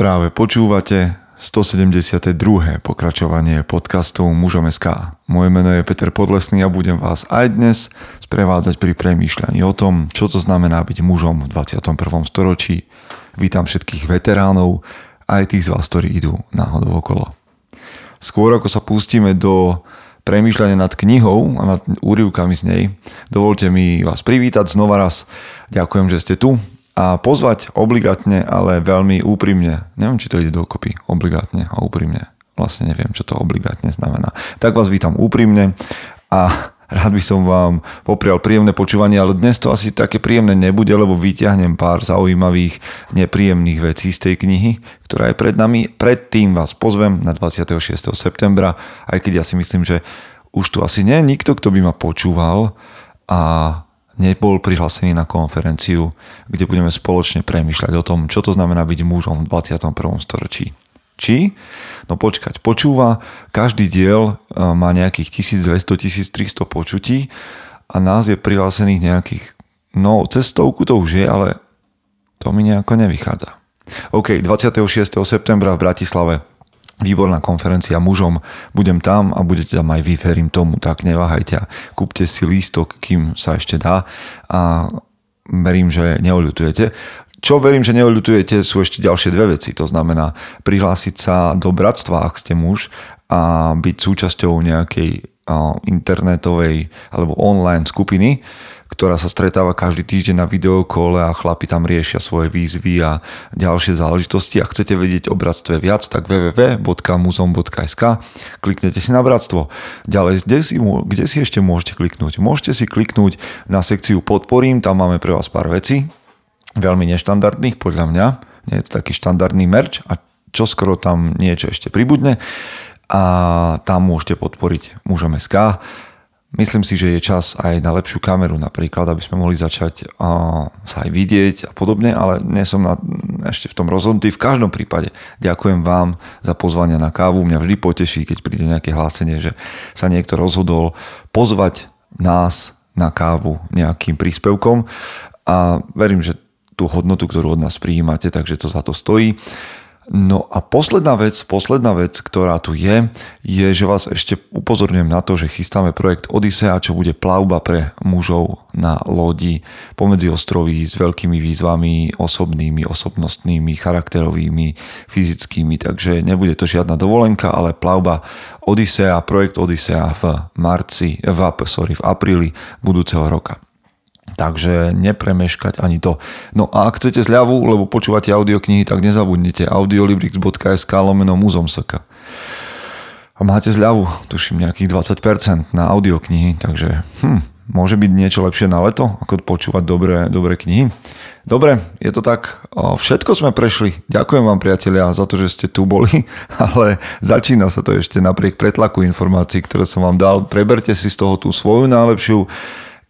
Práve počúvate 172. pokračovanie podcastu Mužom SK. Moje meno je Peter Podlesný a budem vás aj dnes sprevádzať pri premýšľaní o tom, čo to znamená byť mužom v 21. storočí. Vítam všetkých veteránov, aj tých z vás, ktorí idú náhodou okolo. Skôr ako sa pustíme do premýšľania nad knihou a nad úrivkami z nej, dovolte mi vás privítať znova raz. Ďakujem, že ste tu a pozvať obligátne, ale veľmi úprimne. Neviem, či to ide dokopy. Obligátne a úprimne. Vlastne neviem, čo to obligátne znamená. Tak vás vítam úprimne a rád by som vám poprial príjemné počúvanie, ale dnes to asi také príjemné nebude, lebo vyťahnem pár zaujímavých, nepríjemných vecí z tej knihy, ktorá je pred nami. Predtým vás pozvem na 26. septembra, aj keď ja si myslím, že už tu asi nie je nikto, kto by ma počúval a nebol prihlásený na konferenciu, kde budeme spoločne premyšľať o tom, čo to znamená byť mužom v 21. storočí. Či? No počkať, počúva, každý diel e, má nejakých 1200-1300 počutí a nás je prihlásených nejakých, no cestovku to už je, ale to mi nejako nevychádza. OK, 26. septembra v Bratislave výborná konferencia mužom, budem tam a budete tam aj vy, verím tomu, tak neváhajte kúpte si lístok, kým sa ešte dá a verím, že neoľutujete. Čo verím, že neoľutujete, sú ešte ďalšie dve veci. To znamená prihlásiť sa do bratstva, ak ste muž a byť súčasťou nejakej internetovej alebo online skupiny, ktorá sa stretáva každý týždeň na videokole a chlapi tam riešia svoje výzvy a ďalšie záležitosti. Ak chcete vedieť o bratstve viac, tak www.muzom.sk kliknete si na bratstvo. Ďalej, kde si, kde si ešte môžete kliknúť? Môžete si kliknúť na sekciu podporím, tam máme pre vás pár vecí, veľmi neštandardných podľa mňa. Nie je to taký štandardný merch a čo skoro tam niečo ešte pribudne a tam môžete podporiť mužom SK Myslím si, že je čas aj na lepšiu kameru napríklad, aby sme mohli začať uh, sa aj vidieť a podobne, ale nie som na, ešte v tom rozhodnutý. V každom prípade ďakujem vám za pozvanie na kávu. Mňa vždy poteší, keď príde nejaké hlásenie, že sa niekto rozhodol pozvať nás na kávu nejakým príspevkom a verím, že tú hodnotu, ktorú od nás prijímate, takže to za to stojí. No a posledná vec, posledná vec, ktorá tu je, je, že vás ešte upozorňujem na to, že chystáme projekt Odisea, čo bude plavba pre mužov na lodi pomedzi ostroví s veľkými výzvami osobnými, osobnostnými, charakterovými, fyzickými, takže nebude to žiadna dovolenka, ale plavba Odisea, projekt Odisea v marci, v, sorry, v apríli budúceho roka. Takže nepremeškať ani to. No a ak chcete zľavu, lebo počúvate audioknihy, tak nezabudnite audiolibrix.sk lomeno muzomsaka. A máte zľavu, tuším nejakých 20% na audioknihy, takže hm, môže byť niečo lepšie na leto, ako počúvať dobré, dobré knihy. Dobre, je to tak. Všetko sme prešli. Ďakujem vám priatelia za to, že ste tu boli, ale začína sa to ešte napriek pretlaku informácií, ktoré som vám dal. Preberte si z toho tú svoju najlepšiu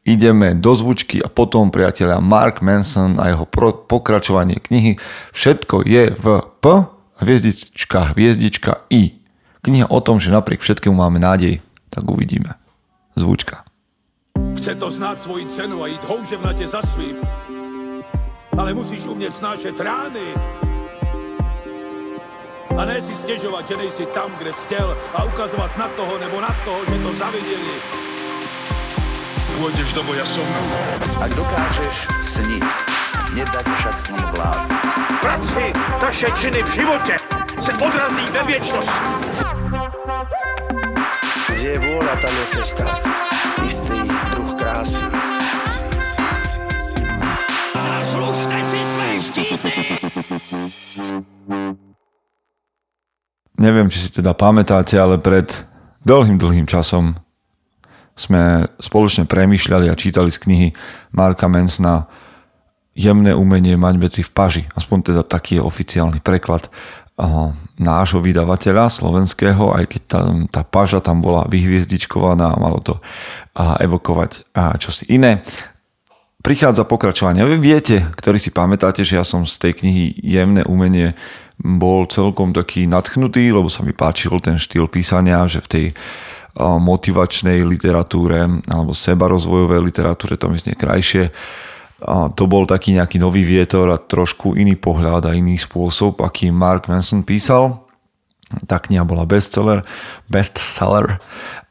ideme do zvučky a potom priateľa Mark Manson a jeho pokračovanie knihy. Všetko je v P, hviezdička, hviezdička I. Kniha o tom, že napriek všetkému máme nádej. Tak uvidíme. Zvučka. Chce to znáť svoji cenu a ísť houževnate za svým. Ale musíš umieť snášať rány. A ne si stiežovať, že nejsi tam, kde si chcel a ukazovať na toho nebo na toho, že to zavideli pôjdeš do boja som. Ak dokážeš sniť, nedať však sní vlád. Práci taše činy v živote se odrazí ve viečnosť. Kde je vôľa, tam je cesta. Istý druh krásy. Zaslužte si své štíty! Neviem, či si teda pamätáte, ale pred dlhým, dlhým časom sme spoločne premyšľali a čítali z knihy Marka Mensna Jemné umenie mať veci v paži. Aspoň teda taký je oficiálny preklad nášho vydavateľa slovenského, aj keď tá, tá paža tam bola vyhviezdičkovaná a malo to evokovať a čosi iné. Prichádza pokračovanie. Vy viete, ktorí si pamätáte, že ja som z tej knihy Jemné umenie bol celkom taký natchnutý, lebo sa mi páčil ten štýl písania, že v tej motivačnej literatúre alebo sebarozvojovej literatúre, to myslím krajšie, A to bol taký nejaký nový vietor a trošku iný pohľad a iný spôsob, aký Mark Manson písal. Tá kniha bola bestseller, bestseller,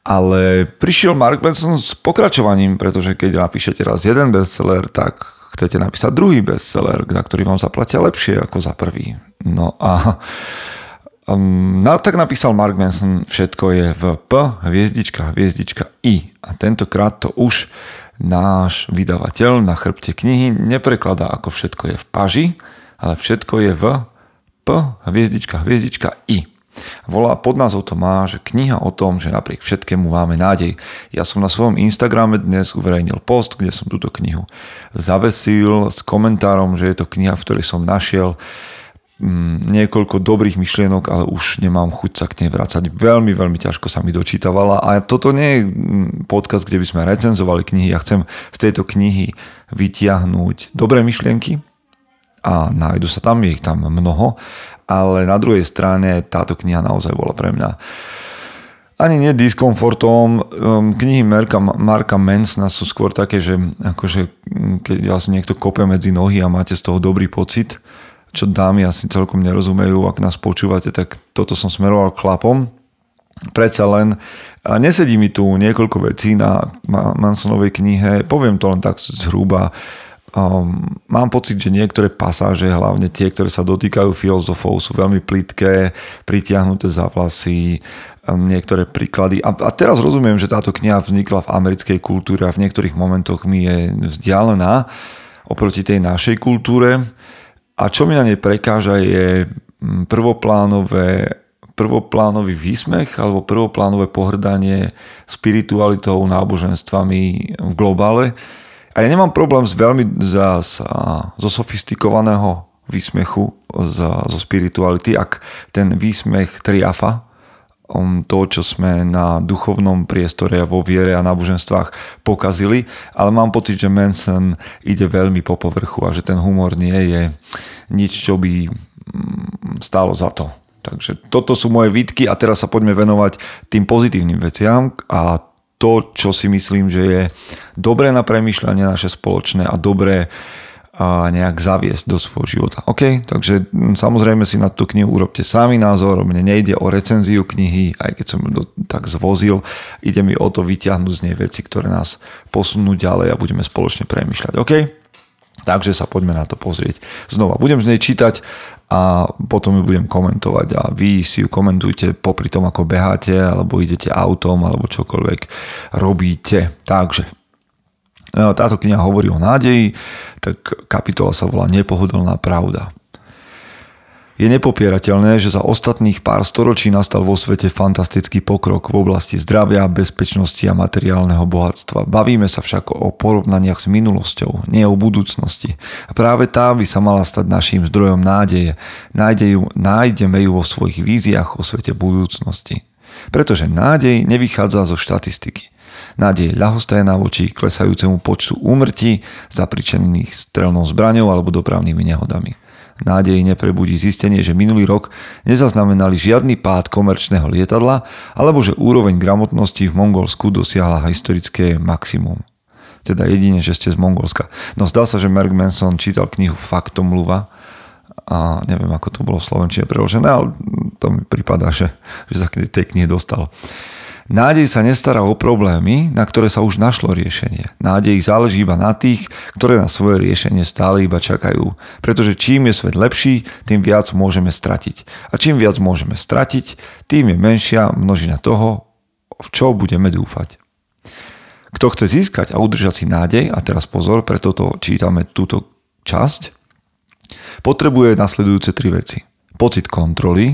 ale prišiel Mark Manson s pokračovaním, pretože keď napíšete raz jeden bestseller, tak chcete napísať druhý bestseller, na ktorý vám zaplatia lepšie ako za prvý. No a um, no, tak napísal Mark Manson, všetko je v P, hviezdička, hviezdička I. A tentokrát to už náš vydavateľ na chrbte knihy neprekladá ako všetko je v paži, ale všetko je v P, hviezdička, hviezdička I. Volá pod názov to má, že kniha o tom, že napriek všetkému máme nádej. Ja som na svojom Instagrame dnes uverejnil post, kde som túto knihu zavesil s komentárom, že je to kniha, v ktorej som našiel niekoľko dobrých myšlienok, ale už nemám chuť sa k nej vrácať. Veľmi, veľmi ťažko sa mi dočítavala a toto nie je mm, podcast, kde by sme recenzovali knihy. Ja chcem z tejto knihy vytiahnuť dobré myšlienky a nájdu sa tam, je ich tam mnoho, ale na druhej strane táto kniha naozaj bola pre mňa ani nie diskomfortom. Ehm, knihy Marka, Marka Mansona sú skôr také, že akože, mm, keď vás niekto kope medzi nohy a máte z toho dobrý pocit, čo dámy asi celkom nerozumejú, ak nás počúvate, tak toto som smeroval chlapom. Predsa len nesedí mi tu niekoľko vecí na Mansonovej knihe, poviem to len tak zhruba. Um, mám pocit, že niektoré pasáže, hlavne tie, ktoré sa dotýkajú filozofov, sú veľmi plitké, pritiahnuté za vlasy, um, niektoré príklady. A, a teraz rozumiem, že táto kniha vznikla v americkej kultúre a v niektorých momentoch mi je vzdialená oproti tej našej kultúre. A čo mi na nej prekáža je mm, prvoplánové prvoplánový výsmech alebo prvoplánové pohrdanie spiritualitou, náboženstvami v globále. A ja nemám problém s veľmi za, zo sofistikovaného výsmechu za, zo spirituality, ak ten výsmech triafa, to, čo sme na duchovnom priestore vo viere a náboženstvách pokazili, ale mám pocit, že Manson ide veľmi po povrchu a že ten humor nie je nič, čo by mm, stálo za to. Takže toto sú moje výtky a teraz sa poďme venovať tým pozitívnym veciam a to, čo si myslím, že je dobré na premýšľanie naše spoločné a dobré a nejak zaviesť do svojho života. OK, takže mm, samozrejme si na tú knihu urobte sami názor, mne nejde o recenziu knihy, aj keď som ju tak zvozil, ide mi o to vyťahnuť z nej veci, ktoré nás posunú ďalej a budeme spoločne premyšľať. OK? Takže sa poďme na to pozrieť. Znova, budem z nej čítať a potom ju budem komentovať a vy si ju komentujte popri tom, ako beháte, alebo idete autom, alebo čokoľvek robíte. Takže táto kniha hovorí o nádeji, tak kapitola sa volá Nepohodlná pravda. Je nepopierateľné, že za ostatných pár storočí nastal vo svete fantastický pokrok v oblasti zdravia, bezpečnosti a materiálneho bohatstva. Bavíme sa však o porovnaniach s minulosťou, nie o budúcnosti. A práve tá by sa mala stať našim zdrojom nádeje. Nájdeju, nájdeme ju vo svojich víziách o svete budúcnosti. Pretože nádej nevychádza zo štatistiky. Nádej ľahostajná voči klesajúcemu počtu úmrtí zapričených strelnou zbraňou alebo dopravnými nehodami. Nádej neprebudí zistenie, že minulý rok nezaznamenali žiadny pád komerčného lietadla alebo že úroveň gramotnosti v Mongolsku dosiahla historické maximum. Teda jedine, že ste z Mongolska. No zdá sa, že Mark Manson čítal knihu Faktomluva a neviem, ako to bolo v Slovenčine preložené, ale to mi prípada, že, že sa k tej knihe dostal. Nádej sa nestará o problémy, na ktoré sa už našlo riešenie. Nádej záleží iba na tých, ktoré na svoje riešenie stále iba čakajú. Pretože čím je svet lepší, tým viac môžeme stratiť. A čím viac môžeme stratiť, tým je menšia množina toho, v čo budeme dúfať. Kto chce získať a udržať si nádej, a teraz pozor, preto to čítame túto časť, potrebuje nasledujúce tri veci. Pocit kontroly,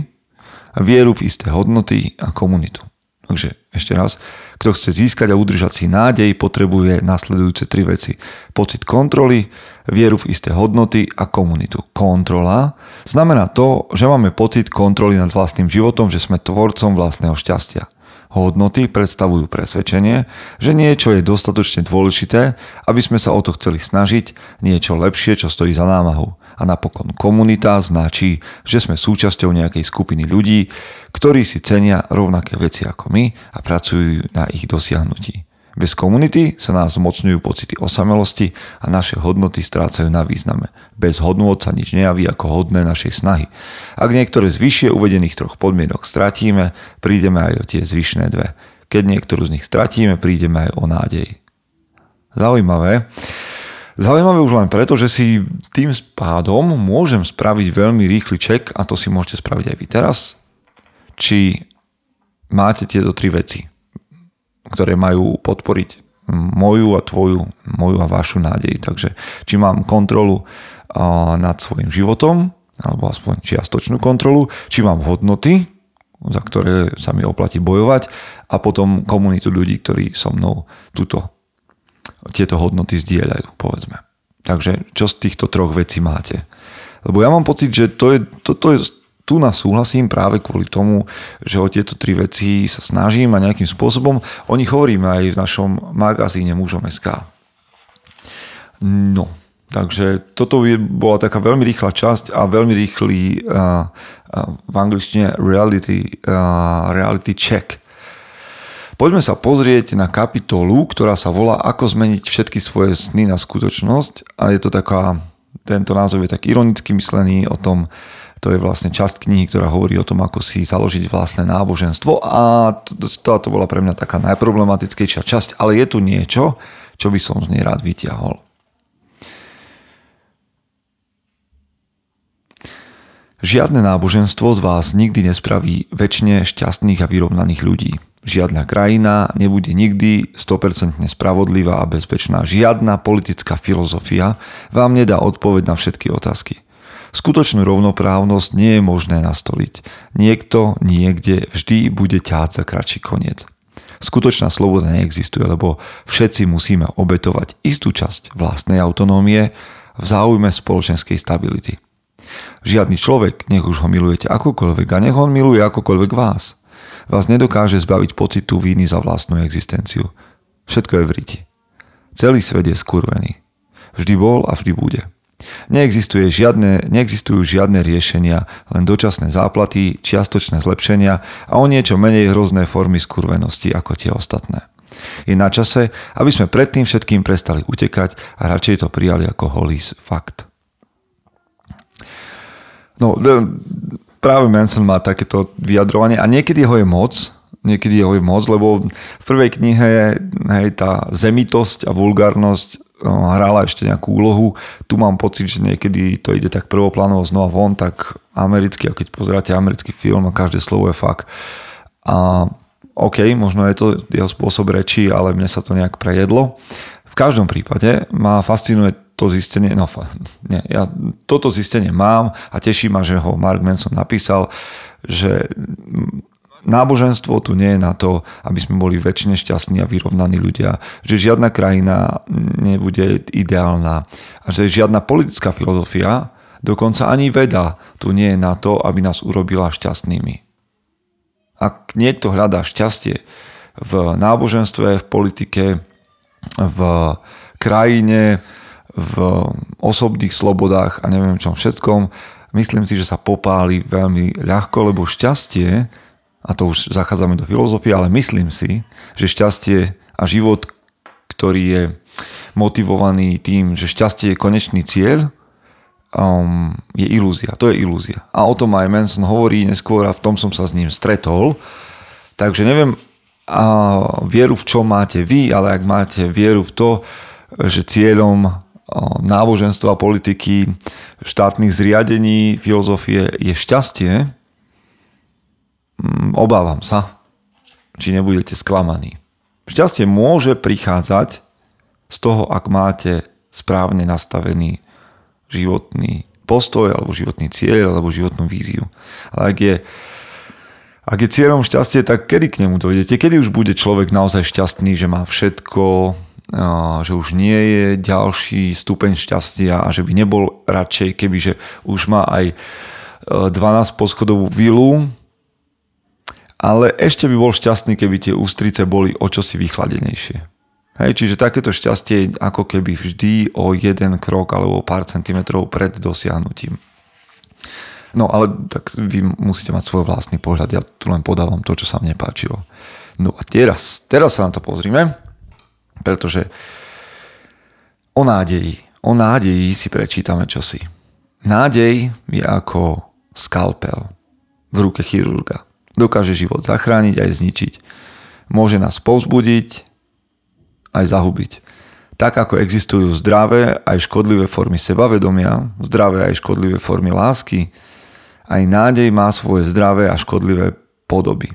vieru v isté hodnoty a komunitu. Takže ešte raz, kto chce získať a udržať si nádej, potrebuje nasledujúce tri veci. Pocit kontroly, vieru v isté hodnoty a komunitu. Kontrola znamená to, že máme pocit kontroly nad vlastným životom, že sme tvorcom vlastného šťastia. Hodnoty predstavujú presvedčenie, že niečo je dostatočne dôležité, aby sme sa o to chceli snažiť, niečo lepšie, čo stojí za námahu. A napokon komunita značí, že sme súčasťou nejakej skupiny ľudí, ktorí si cenia rovnaké veci ako my a pracujú na ich dosiahnutí. Bez komunity sa nás zmocňujú pocity osamelosti a naše hodnoty strácajú na význame. Bez hodnôt sa nič nejaví ako hodné našej snahy. Ak niektoré z vyššie uvedených troch podmienok stratíme, prídeme aj o tie zvyšné dve. Keď niektorú z nich stratíme, prídeme aj o nádej. Zaujímavé. Zaujímavé už len preto, že si tým spádom môžem spraviť veľmi rýchly ček a to si môžete spraviť aj vy teraz, či máte tieto tri veci ktoré majú podporiť moju a tvoju, moju a vašu nádej. Takže či mám kontrolu nad svojim životom, alebo aspoň čiastočnú kontrolu, či mám hodnoty, za ktoré sa mi oplatí bojovať a potom komunitu ľudí, ktorí so mnou túto, tieto hodnoty zdieľajú, povedzme. Takže čo z týchto troch vecí máte? Lebo ja mám pocit, že to je, to, to je tu nás súhlasím práve kvôli tomu, že o tieto tri veci sa snažím a nejakým spôsobom o nich hovoríme aj v našom magazíne Mužom SK. No, takže toto je, bola taká veľmi rýchla časť a veľmi rýchly uh, uh, v angličtine reality, uh, reality check. Poďme sa pozrieť na kapitolu, ktorá sa volá Ako zmeniť všetky svoje sny na skutočnosť a je to taká, tento názov je tak ironicky myslený o tom, to je vlastne časť knihy, ktorá hovorí o tom, ako si založiť vlastné náboženstvo a to bola pre mňa taká najproblematickejšia časť, ale je tu niečo, čo by som z nej rád vyťahol. Žiadne náboženstvo z vás nikdy nespraví väčšine šťastných a vyrovnaných ľudí. Žiadna krajina nebude nikdy 100% spravodlivá a bezpečná. Žiadna politická filozofia vám nedá odpoveď na všetky otázky. Skutočnú rovnoprávnosť nie je možné nastoliť. Niekto niekde vždy bude ťahať za kratší koniec. Skutočná sloboda neexistuje, lebo všetci musíme obetovať istú časť vlastnej autonómie v záujme spoločenskej stability. Žiadny človek, nech už ho milujete akokoľvek a nech on miluje akokoľvek vás, vás nedokáže zbaviť pocitu viny za vlastnú existenciu. Všetko je v riti. Celý svet je skurvený. Vždy bol a vždy bude. Neexistuje žiadne, neexistujú žiadne riešenia, len dočasné záplaty, čiastočné zlepšenia a o niečo menej hrozné formy skurvenosti ako tie ostatné. Je na čase, aby sme predtým všetkým prestali utekať a radšej to prijali ako holý fakt. No, práve Manson má takéto vyjadrovanie a niekedy ho je moc, niekedy ho je moc, lebo v prvej knihe hej, tá zemitosť a vulgárnosť hrala ešte nejakú úlohu. Tu mám pocit, že niekedy to ide tak prvoplánovo znova von, tak americký, a keď pozeráte americký film a každé slovo je fakt. A OK, možno je to jeho spôsob reči, ale mne sa to nejak prejedlo. V každom prípade ma fascinuje to zistenie, no nie, ja toto zistenie mám a teší ma, že ho Mark Manson napísal, že náboženstvo tu nie je na to, aby sme boli väčšine šťastní a vyrovnaní ľudia, že žiadna krajina nebude ideálna a že žiadna politická filozofia, dokonca ani veda tu nie je na to, aby nás urobila šťastnými. Ak niekto hľadá šťastie v náboženstve, v politike, v krajine, v osobných slobodách a neviem čom všetkom, myslím si, že sa popáli veľmi ľahko, lebo šťastie a to už zachádzame do filozofie, ale myslím si, že šťastie a život, ktorý je motivovaný tým, že šťastie je konečný cieľ, um, je ilúzia. To je ilúzia. A o tom aj Manson hovorí neskôr a v tom som sa s ním stretol. Takže neviem, a vieru v čo máte vy, ale ak máte vieru v to, že cieľom náboženstva, politiky, štátnych zriadení, filozofie je šťastie, obávam sa, či nebudete sklamaní. Šťastie môže prichádzať z toho, ak máte správne nastavený životný postoj, alebo životný cieľ, alebo životnú víziu. Ale ak je, ak je cieľom šťastie, tak kedy k nemu dojdete? Kedy už bude človek naozaj šťastný, že má všetko, že už nie je ďalší stupeň šťastia a že by nebol radšej, keby že už má aj 12 e, poschodovú vilu, ale ešte by bol šťastný, keby tie ústrice boli o čosi vychladenejšie. Hej, čiže takéto šťastie je ako keby vždy o jeden krok alebo pár centimetrov pred dosiahnutím. No ale tak vy musíte mať svoj vlastný pohľad, ja tu len podávam to, čo sa mne páčilo. No a teraz, teraz sa na to pozrime. Pretože o nádeji, o nádeji si prečítame čosi. Nádej je ako skalpel v ruke chirurga. Dokáže život zachrániť aj zničiť. Môže nás povzbudiť aj zahubiť. Tak ako existujú zdravé aj škodlivé formy sebavedomia, zdravé aj škodlivé formy lásky, aj nádej má svoje zdravé a škodlivé podoby.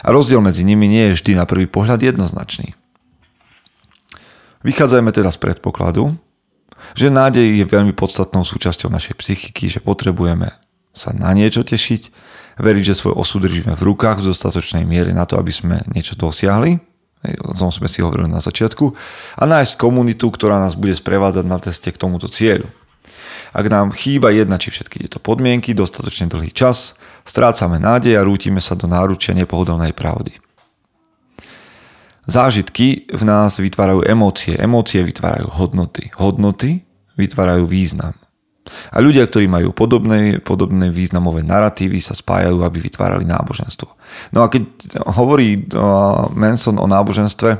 A rozdiel medzi nimi nie je vždy na prvý pohľad jednoznačný. Vychádzajme teda z predpokladu, že nádej je veľmi podstatnou súčasťou našej psychiky, že potrebujeme sa na niečo tešiť, veriť, že svoj osud držíme v rukách v dostatočnej miere na to, aby sme niečo dosiahli, o tom sme si hovorili na začiatku, a nájsť komunitu, ktorá nás bude sprevádzať na ceste k tomuto cieľu. Ak nám chýba jedna či všetky tieto podmienky, dostatočne dlhý čas, strácame nádej a rútime sa do náručia nepohodlnej pravdy. Zážitky v nás vytvárajú emócie, emócie vytvárajú hodnoty, hodnoty vytvárajú význam. A ľudia, ktorí majú podobné, podobné významové narratívy, sa spájajú, aby vytvárali náboženstvo. No a keď hovorí Manson o náboženstve,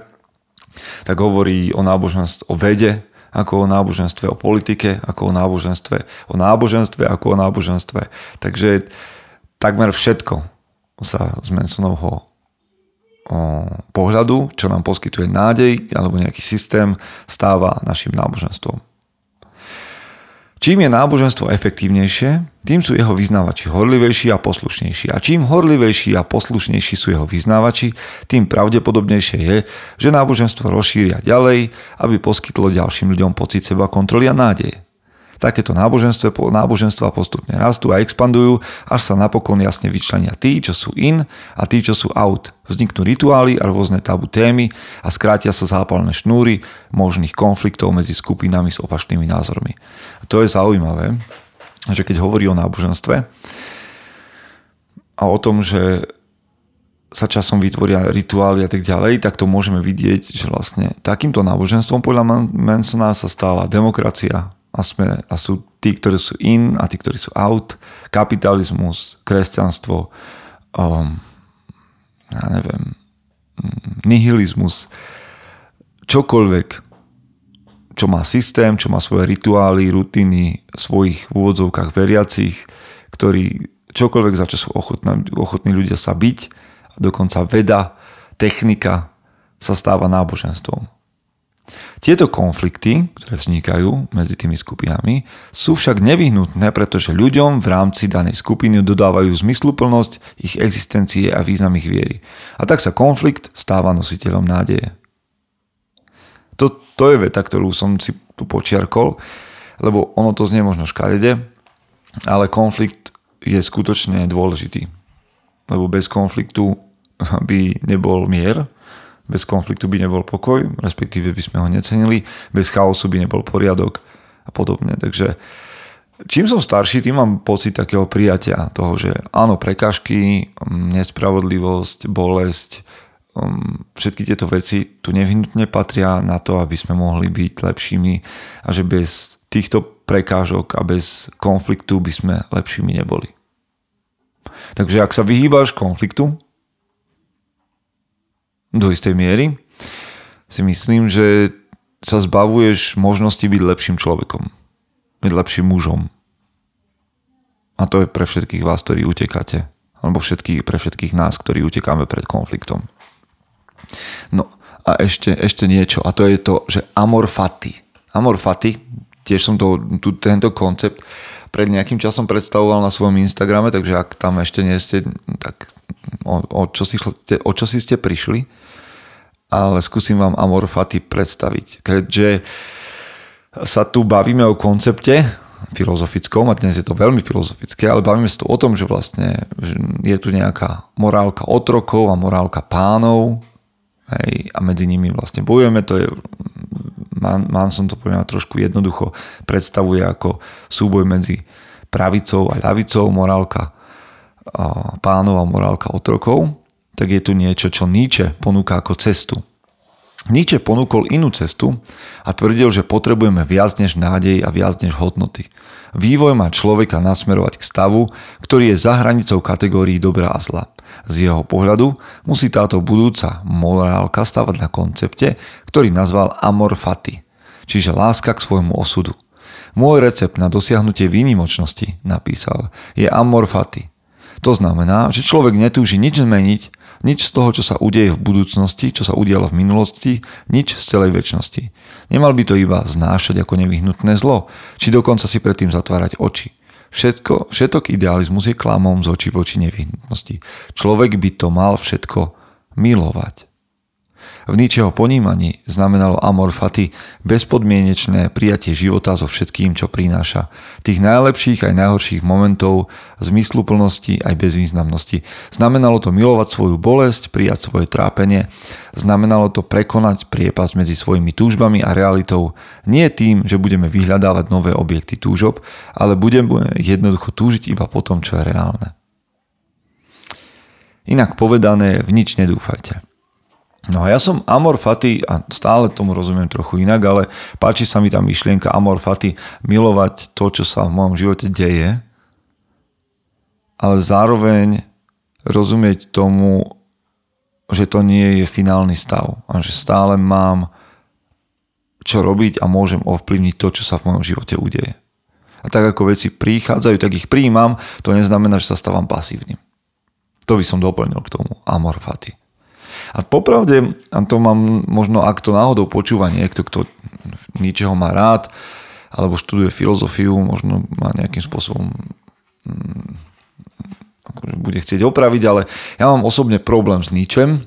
tak hovorí o náboženstve, o vede, ako o náboženstve, o politike, ako o náboženstve, o náboženstve, ako o náboženstve. Takže takmer všetko sa z Mansonovho pohľadu, čo nám poskytuje nádej alebo nejaký systém, stáva našim náboženstvom. Čím je náboženstvo efektívnejšie, tým sú jeho vyznávači horlivejší a poslušnejší. A čím horlivejší a poslušnejší sú jeho vyznávači, tým pravdepodobnejšie je, že náboženstvo rozšíria ďalej, aby poskytlo ďalším ľuďom pocit seba kontroly a nádeje. Takéto náboženstva, náboženstva postupne rastú a expandujú, až sa napokon jasne vyčlenia tí, čo sú in a tí, čo sú out. Vzniknú rituály a rôzne tabu témy a skrátia sa zápalné šnúry možných konfliktov medzi skupinami s opačnými názormi. A to je zaujímavé, že keď hovorí o náboženstve a o tom, že sa časom vytvoria rituály a tak ďalej, tak to môžeme vidieť, že vlastne takýmto náboženstvom podľa Mansona sa stala demokracia, a, sme, a sú tí, ktorí sú in a tí, ktorí sú out. Kapitalizmus, kresťanstvo, um, ja neviem, mm, nihilizmus, čokoľvek, čo má systém, čo má svoje rituály, rutiny, svojich v úvodzovkách veriacich, ktorí čokoľvek za čo sú ochotní, ochotní ľudia sa byť, a dokonca veda, technika sa stáva náboženstvom. Tieto konflikty, ktoré vznikajú medzi tými skupinami, sú však nevyhnutné, pretože ľuďom v rámci danej skupiny dodávajú zmysluplnosť ich existencie a význam ich viery. A tak sa konflikt stáva nositeľom nádeje. To, to je veta, ktorú som si tu počiarkol, lebo ono to znie možno škarede, ale konflikt je skutočne dôležitý. Lebo bez konfliktu by nebol mier, bez konfliktu by nebol pokoj, respektíve by sme ho necenili, bez chaosu by nebol poriadok a podobne. Takže čím som starší, tým mám pocit takého prijatia toho, že áno, prekážky, mm, nespravodlivosť, bolesť, mm, všetky tieto veci tu nevyhnutne patria na to, aby sme mohli byť lepšími a že bez týchto prekážok a bez konfliktu by sme lepšími neboli. Takže ak sa vyhýbaš konfliktu, do istej miery, si myslím, že sa zbavuješ možnosti byť lepším človekom. Byť lepším mužom. A to je pre všetkých vás, ktorí utekáte. Alebo všetky, pre všetkých nás, ktorí utekáme pred konfliktom. No a ešte, ešte niečo. A to je to, že amor fati. Amor fati, tiež som to, tu, tento koncept pred nejakým časom predstavoval na svojom Instagrame, takže ak tam ešte nie ste, tak o, o, čo, si, o čo si ste prišli ale skúsim vám Amor Fati predstaviť. Keďže sa tu bavíme o koncepte filozofickom, a dnes je to veľmi filozofické, ale bavíme sa tu o tom, že vlastne je tu nejaká morálka otrokov a morálka pánov hej, a medzi nimi vlastne bojujeme. To je, mám som to povedal trošku jednoducho predstavuje ako súboj medzi pravicou a ľavicou, morálka pánov a morálka otrokov tak je tu niečo, čo Nietzsche ponúka ako cestu. Nietzsche ponúkol inú cestu a tvrdil, že potrebujeme viac než nádej a viac než hodnoty. Vývoj má človeka nasmerovať k stavu, ktorý je za hranicou kategórií dobra a zla. Z jeho pohľadu musí táto budúca morálka stavať na koncepte, ktorý nazval amor fati, čiže láska k svojmu osudu. Môj recept na dosiahnutie výnimočnosti, napísal, je amor fati. To znamená, že človek netúži nič zmeniť, nič z toho, čo sa udeje v budúcnosti, čo sa udialo v minulosti, nič z celej väčšnosti. Nemal by to iba znášať ako nevyhnutné zlo, či dokonca si predtým zatvárať oči. Všetko, všetok idealizmus je klamom z očí voči nevyhnutnosti. Človek by to mal všetko milovať. V Nietzscheho ponímaní znamenalo amor fati bezpodmienečné prijatie života so všetkým, čo prináša. Tých najlepších aj najhorších momentov, zmysluplnosti aj bezvýznamnosti. Znamenalo to milovať svoju bolesť, prijať svoje trápenie. Znamenalo to prekonať priepas medzi svojimi túžbami a realitou. Nie tým, že budeme vyhľadávať nové objekty túžob, ale budeme jednoducho túžiť iba po tom, čo je reálne. Inak povedané, v nič nedúfajte. No a ja som Amor Fati, a stále tomu rozumiem trochu inak, ale páči sa mi tá myšlienka Amor Fati milovať to, čo sa v mojom živote deje, ale zároveň rozumieť tomu, že to nie je finálny stav a že stále mám čo robiť a môžem ovplyvniť to, čo sa v mojom živote udeje. A tak ako veci prichádzajú, tak ich príjmam, to neznamená, že sa stávam pasívnym. To by som doplnil k tomu Amor Fati. A popravde, a to mám možno, ak to náhodou počúva niekto, kto ničeho má rád, alebo študuje filozofiu, možno má nejakým spôsobom mm, akože bude chcieť opraviť, ale ja mám osobne problém s ničem.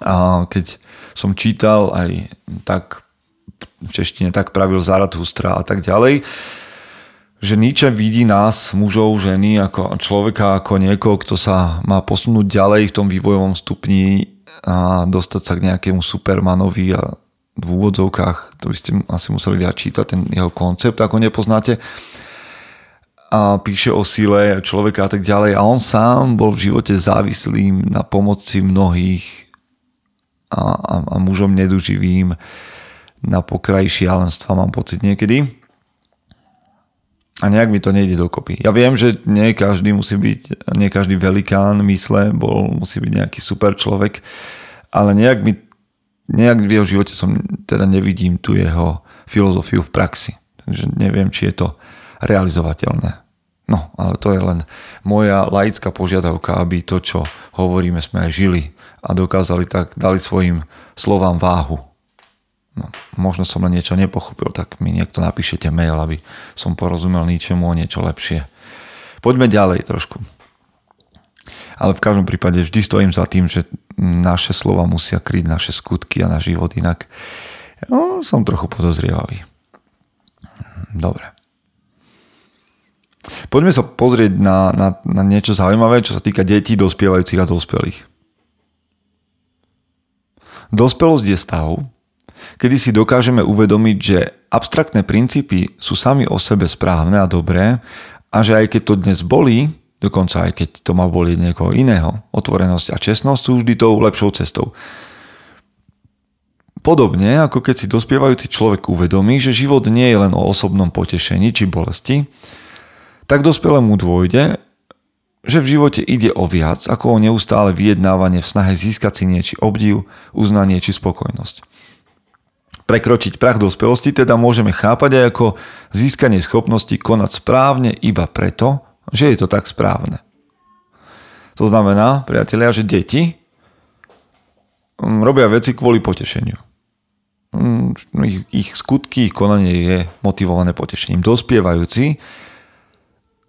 A keď som čítal aj tak v češtine tak pravil Zarathustra a tak ďalej, že Nietzsche vidí nás, mužov, ženy, ako človeka, ako niekoho, kto sa má posunúť ďalej v tom vývojovom stupni a dostať sa k nejakému Supermanovi a v úvodzovkách, to by ste asi museli viac čítať, ten jeho koncept, ako nepoznáte a píše o sile človeka a tak ďalej a on sám bol v živote závislým na pomoci mnohých a, a, a mužom neduživým na pokraji šialenstva, mám pocit niekedy. A nejak mi to nejde dokopy. Ja viem, že nie každý musí byť, nie každý velikán mysle, bol, musí byť nejaký super človek, ale nejak mi, nejak v jeho živote som, teda nevidím tu jeho filozofiu v praxi. Takže neviem, či je to realizovateľné. No, ale to je len moja laická požiadavka, aby to, čo hovoríme, sme aj žili a dokázali tak, dali svojim slovám váhu. No, možno som len niečo nepochopil, tak mi niekto napíšete mail, aby som porozumel ničemu o niečo lepšie. Poďme ďalej trošku. Ale v každom prípade vždy stojím za tým, že naše slova musia kryť naše skutky a náš život inak. No, som trochu podozrievavý. Dobre. Poďme sa pozrieť na, na, na niečo zaujímavé, čo sa týka detí, dospievajúcich a dospelých. Dospelosť je stav, kedy si dokážeme uvedomiť, že abstraktné princípy sú sami o sebe správne a dobré a že aj keď to dnes bolí, dokonca aj keď to má bolieť niekoho iného, otvorenosť a čestnosť sú vždy tou lepšou cestou. Podobne ako keď si dospievajúci človek uvedomí, že život nie je len o osobnom potešení či bolesti, tak dospelému dôjde, že v živote ide o viac ako o neustále vyjednávanie v snahe získať si niečo obdiv, uznanie či spokojnosť. Prekročiť prach dospelosti teda môžeme chápať aj ako získanie schopnosti konať správne iba preto, že je to tak správne. To znamená, priatelia, že deti mm, robia veci kvôli potešeniu. Mm, ich, ich skutky, ich konanie je motivované potešením. Dospievajúci,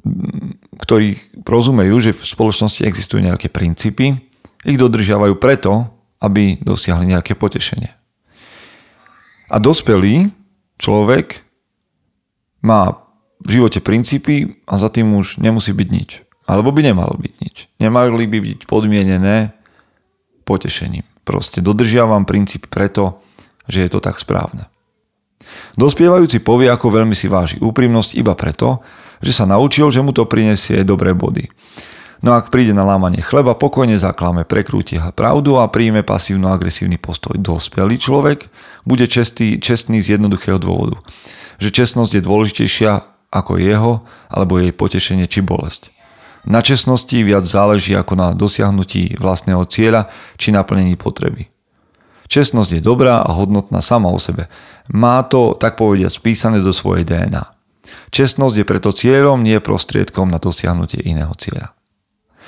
mm, ktorí rozumejú, že v spoločnosti existujú nejaké princípy, ich dodržiavajú preto, aby dosiahli nejaké potešenie. A dospelý človek má v živote princípy a za tým už nemusí byť nič. Alebo by nemalo byť nič. Nemali by byť podmienené potešením. Proste dodržiavam princíp preto, že je to tak správne. Dospievajúci povie, ako veľmi si váži úprimnosť iba preto, že sa naučil, že mu to prinesie dobré body. No ak príde na lámanie chleba, pokojne zaklame, prekrúti ha pravdu a príjme pasívno-agresívny postoj. Dospelý človek bude čestý, čestný z jednoduchého dôvodu. Že čestnosť je dôležitejšia ako jeho alebo jej potešenie či bolesť. Na čestnosti viac záleží ako na dosiahnutí vlastného cieľa či naplnení potreby. Čestnosť je dobrá a hodnotná sama o sebe. Má to, tak povediať, spísané do svojej DNA. Čestnosť je preto cieľom, nie prostriedkom na dosiahnutie iného cieľa.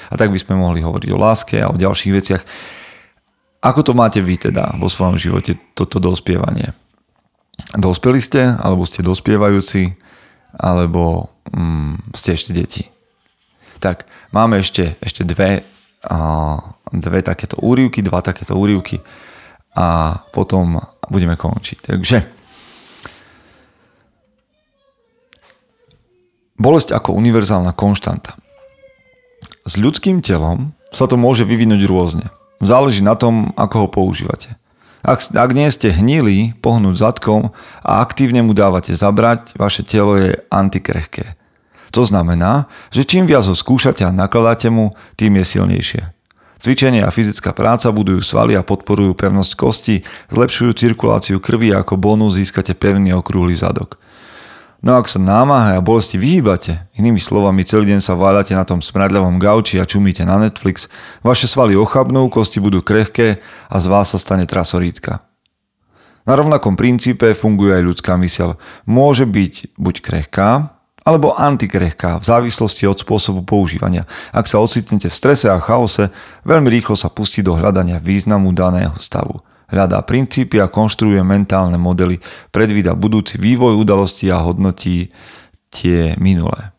A tak by sme mohli hovoriť o láske a o ďalších veciach. Ako to máte vy teda vo svojom živote, toto dospievanie? Dospeli ste, alebo ste dospievajúci, alebo mm, ste ešte deti? Tak, máme ešte, ešte dve, a, dve takéto úrivky, dva takéto úrivky a potom budeme končiť. Takže bolesť ako univerzálna konštanta. S ľudským telom sa to môže vyvinúť rôzne. Záleží na tom, ako ho používate. Ak, ak nie ste hnili, pohnúť zadkom a aktívne mu dávate zabrať, vaše telo je antikrehké. To znamená, že čím viac ho skúšate a nakladáte mu, tým je silnejšie. Cvičenie a fyzická práca budujú svaly a podporujú pevnosť kosti, zlepšujú cirkuláciu krvi a ako bonus získate pevný okrúhly zadok. No ak sa námahe a bolesti vyhýbate, inými slovami celý deň sa váľate na tom smradľavom gauči a čumíte na Netflix, vaše svaly ochabnú, kosti budú krehké a z vás sa stane trasorítka. Na rovnakom princípe funguje aj ľudská myseľ. Môže byť buď krehká, alebo antikrehká v závislosti od spôsobu používania. Ak sa ocitnete v strese a chaose, veľmi rýchlo sa pustí do hľadania významu daného stavu hľadá princípy a konštruuje mentálne modely, predvída budúci vývoj udalostí a hodnotí tie minulé.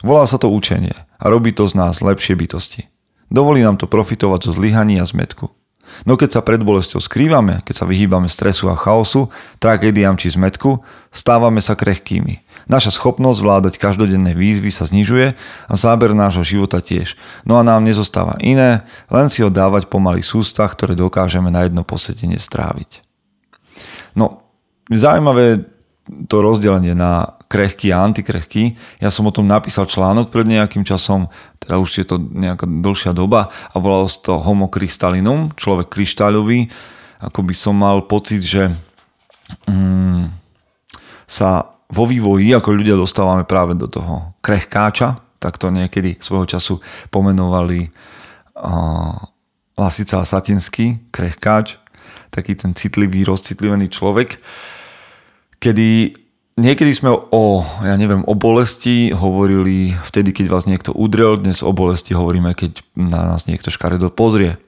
Volá sa to učenie a robí to z nás lepšie bytosti. Dovolí nám to profitovať zo zlyhaní a zmetku. No keď sa pred bolestou skrývame, keď sa vyhýbame stresu a chaosu, tragédiám či zmetku, stávame sa krehkými. Naša schopnosť vládať každodenné výzvy sa znižuje a záber nášho života tiež. No a nám nezostáva iné, len si ho dávať pomaly sústach, ktoré dokážeme na jedno posetenie stráviť. No, zaujímavé to rozdelenie na krehký a antikrehký. Ja som o tom napísal článok pred nejakým časom, teda už je to nejaká dlhšia doba a volalo sa to Homo crystallinum, človek kryštáľový. Ako by som mal pocit, že mm, sa vo vývoji ako ľudia dostávame práve do toho krehkáča, tak to niekedy svojho času pomenovali uh, Lasica a Satinský, krehkáč, taký ten citlivý, rozcitlivený človek, kedy niekedy sme o, ja neviem, o bolesti hovorili vtedy, keď vás niekto udrel, dnes o bolesti hovoríme, keď na nás niekto škaredo pozrie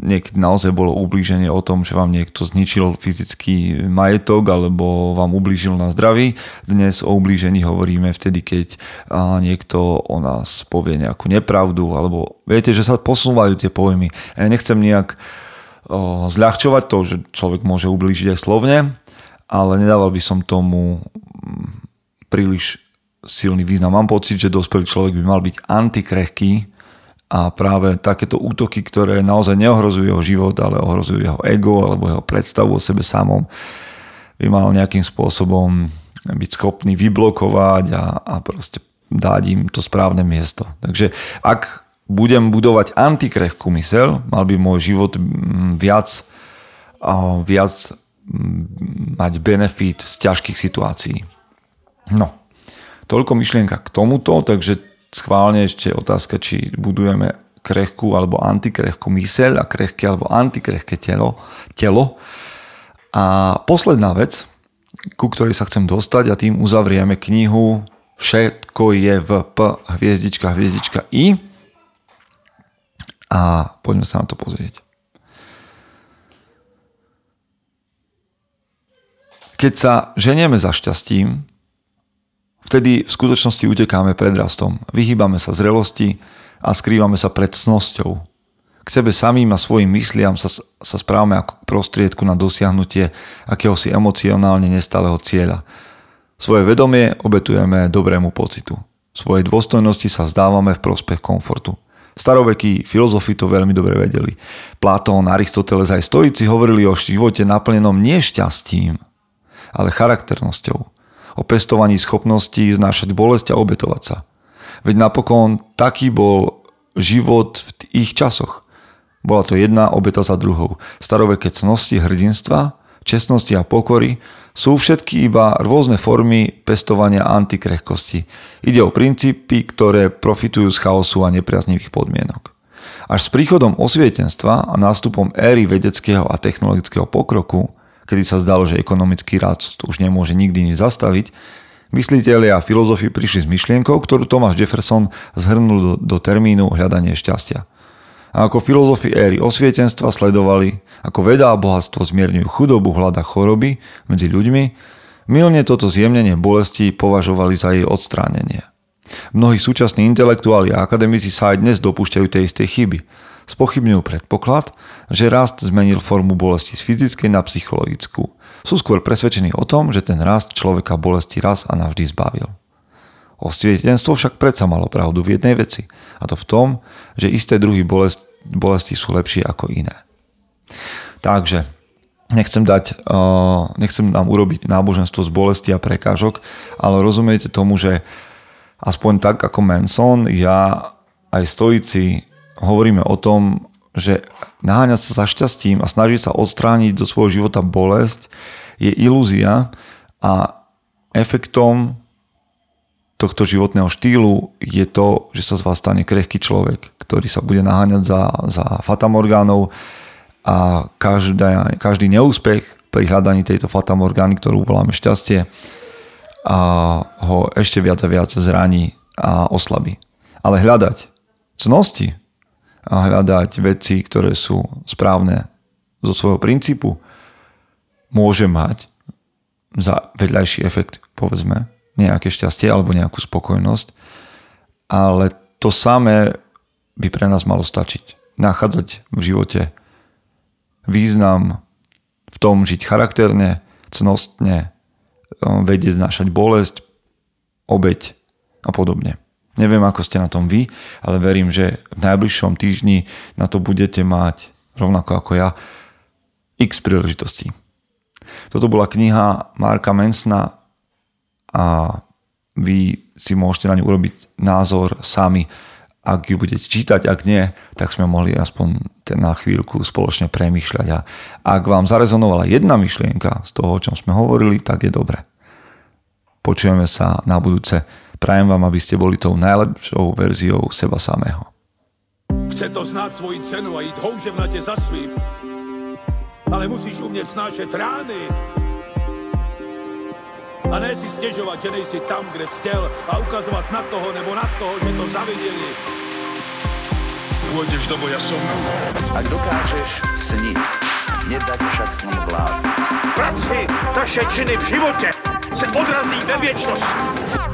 niekedy naozaj bolo ublíženie o tom, že vám niekto zničil fyzický majetok alebo vám ublížil na zdraví. Dnes o ublížení hovoríme vtedy, keď niekto o nás povie nejakú nepravdu alebo viete, že sa posúvajú tie pojmy. Ja nechcem nejak zľahčovať to, že človek môže ublížiť aj slovne, ale nedával by som tomu mm, príliš silný význam. Mám pocit, že dospelý človek by mal byť antikrehký, a práve takéto útoky, ktoré naozaj neohrozujú jeho život, ale ohrozujú jeho ego alebo jeho predstavu o sebe samom, by mal nejakým spôsobom byť schopný vyblokovať a, a proste dať im to správne miesto. Takže ak budem budovať antikrehkú mysel, mal by môj život mm, viac, viac mať benefit z ťažkých situácií. No, toľko myšlienka k tomuto, takže schválne ešte otázka, či budujeme krehkú alebo antikrehkú myseľ a krehké alebo antikrehké telo, telo. A posledná vec, ku ktorej sa chcem dostať a tým uzavrieme knihu Všetko je v P hviezdička, hviezdička I a poďme sa na to pozrieť. Keď sa ženieme za šťastím, Vtedy v skutočnosti utekáme pred rastom, vyhýbame sa zrelosti a skrývame sa pred cnosťou. K sebe samým a svojim mysliam sa, sa správame ako prostriedku na dosiahnutie akéhosi emocionálne nestáleho cieľa. Svoje vedomie obetujeme dobrému pocitu. Svojej dôstojnosti sa vzdávame v prospech komfortu. Starovekí filozofi to veľmi dobre vedeli. Platón, Aristoteles aj stoici hovorili o živote naplnenom nie šťastím, ale charakternosťou o pestovaní schopností znášať bolesť a obetovať sa. Veď napokon taký bol život v ich časoch. Bola to jedna obeta za druhou. Staroveké cnosti hrdinstva, čestnosti a pokory sú všetky iba rôzne formy pestovania antikrehkosti. Ide o princípy, ktoré profitujú z chaosu a nepriaznivých podmienok. Až s príchodom osvietenstva a nástupom éry vedeckého a technologického pokroku, kedy sa zdalo, že ekonomický rast už nemôže nikdy nič zastaviť, mysliteľia a filozofi prišli s myšlienkou, ktorú Thomas Jefferson zhrnul do, do termínu hľadanie šťastia. A ako filozofi éry osvietenstva sledovali, ako veda a bohatstvo zmierňujú chudobu, hlad a choroby medzi ľuďmi, milne toto zjemnenie bolesti považovali za jej odstránenie. Mnohí súčasní intelektuáli a akademici sa aj dnes dopúšťajú tej istej chyby. Spochybňujú predpoklad, že rast zmenil formu bolesti z fyzickej na psychologickú. Sú skôr presvedčení o tom, že ten rast človeka bolesti raz a navždy zbavil. Osvietenstvo však predsa malo pravdu v jednej veci, a to v tom, že isté druhy bolesti, bolesti sú lepšie ako iné. Takže nechcem dať, uh, nechcem nám urobiť náboženstvo z bolesti a prekážok, ale rozumiete tomu, že aspoň tak ako Manson, ja aj stoici hovoríme o tom, že naháňať sa za šťastím a snažiť sa odstrániť do svojho života bolesť je ilúzia a efektom tohto životného štýlu je to, že sa z vás stane krehký človek, ktorý sa bude naháňať za, za fatamorgánov a každá, každý neúspech pri hľadaní tejto fatamorgány, ktorú voláme šťastie, a ho ešte viac a viac zraní a oslabí. Ale hľadať cnosti a hľadať veci, ktoré sú správne zo svojho princípu, môže mať za vedľajší efekt, povedzme, nejaké šťastie alebo nejakú spokojnosť, ale to samé by pre nás malo stačiť. Nachádzať v živote význam v tom žiť charakterne, cnostne, Um, vedieť znášať bolesť, obeď a podobne. Neviem, ako ste na tom vy, ale verím, že v najbližšom týždni na to budete mať, rovnako ako ja, x príležitostí. Toto bola kniha Marka Mensna a vy si môžete na ňu urobiť názor sami. Ak ju budete čítať, ak nie, tak sme mohli aspoň na chvíľku spoločne premýšľať. A ak vám zarezonovala jedna myšlienka z toho, o čom sme hovorili, tak je dobre. Počujeme sa na budúce. Prajem vám, aby ste boli tou najlepšou verziou seba samého. Chce to znáť svoji cenu a ísť houževnate za svým. Ale musíš umieť snášať rány. A ne si stiežovať, že nejsi tam, kde si chcel a ukazovať na toho nebo na toho, že to zavideli. Pôjdeš do boja som. Ak dokážeš sniť, nedať však sní vlád. Práci, taše činy v živote se odrazí ve věčnosti.